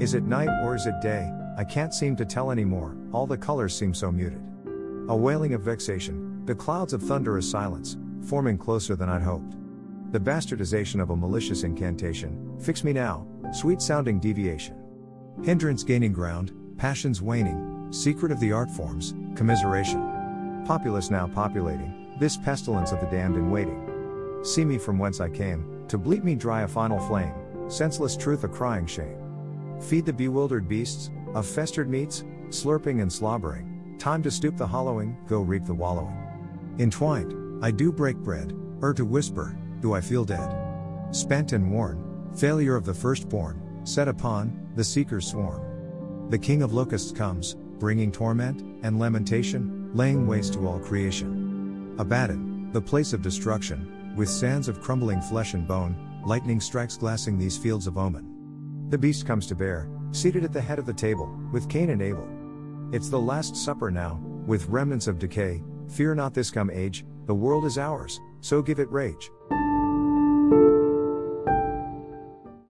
Is it night or is it day? I can't seem to tell anymore, all the colors seem so muted. A wailing of vexation, the clouds of thunderous silence, forming closer than I'd hoped. The bastardization of a malicious incantation, fix me now, sweet sounding deviation. Hindrance gaining ground, passions waning, secret of the art forms, commiseration. Populace now populating, this pestilence of the damned in waiting. See me from whence I came, to bleat me dry a final flame, senseless truth a crying shame. Feed the bewildered beasts, of festered meats, slurping and slobbering, time to stoop the hollowing, go reap the wallowing. Entwined, I do break bread, er to whisper, do I feel dead? Spent and worn, failure of the firstborn, set upon, the seekers swarm. The king of locusts comes, bringing torment and lamentation, laying waste to all creation. Abaddon, the place of destruction, with sands of crumbling flesh and bone, lightning strikes glassing these fields of omen. The beast comes to bear, seated at the head of the table, with Cain and Abel. It's the Last Supper now, with remnants of decay, fear not this come age, the world is ours, so give it rage.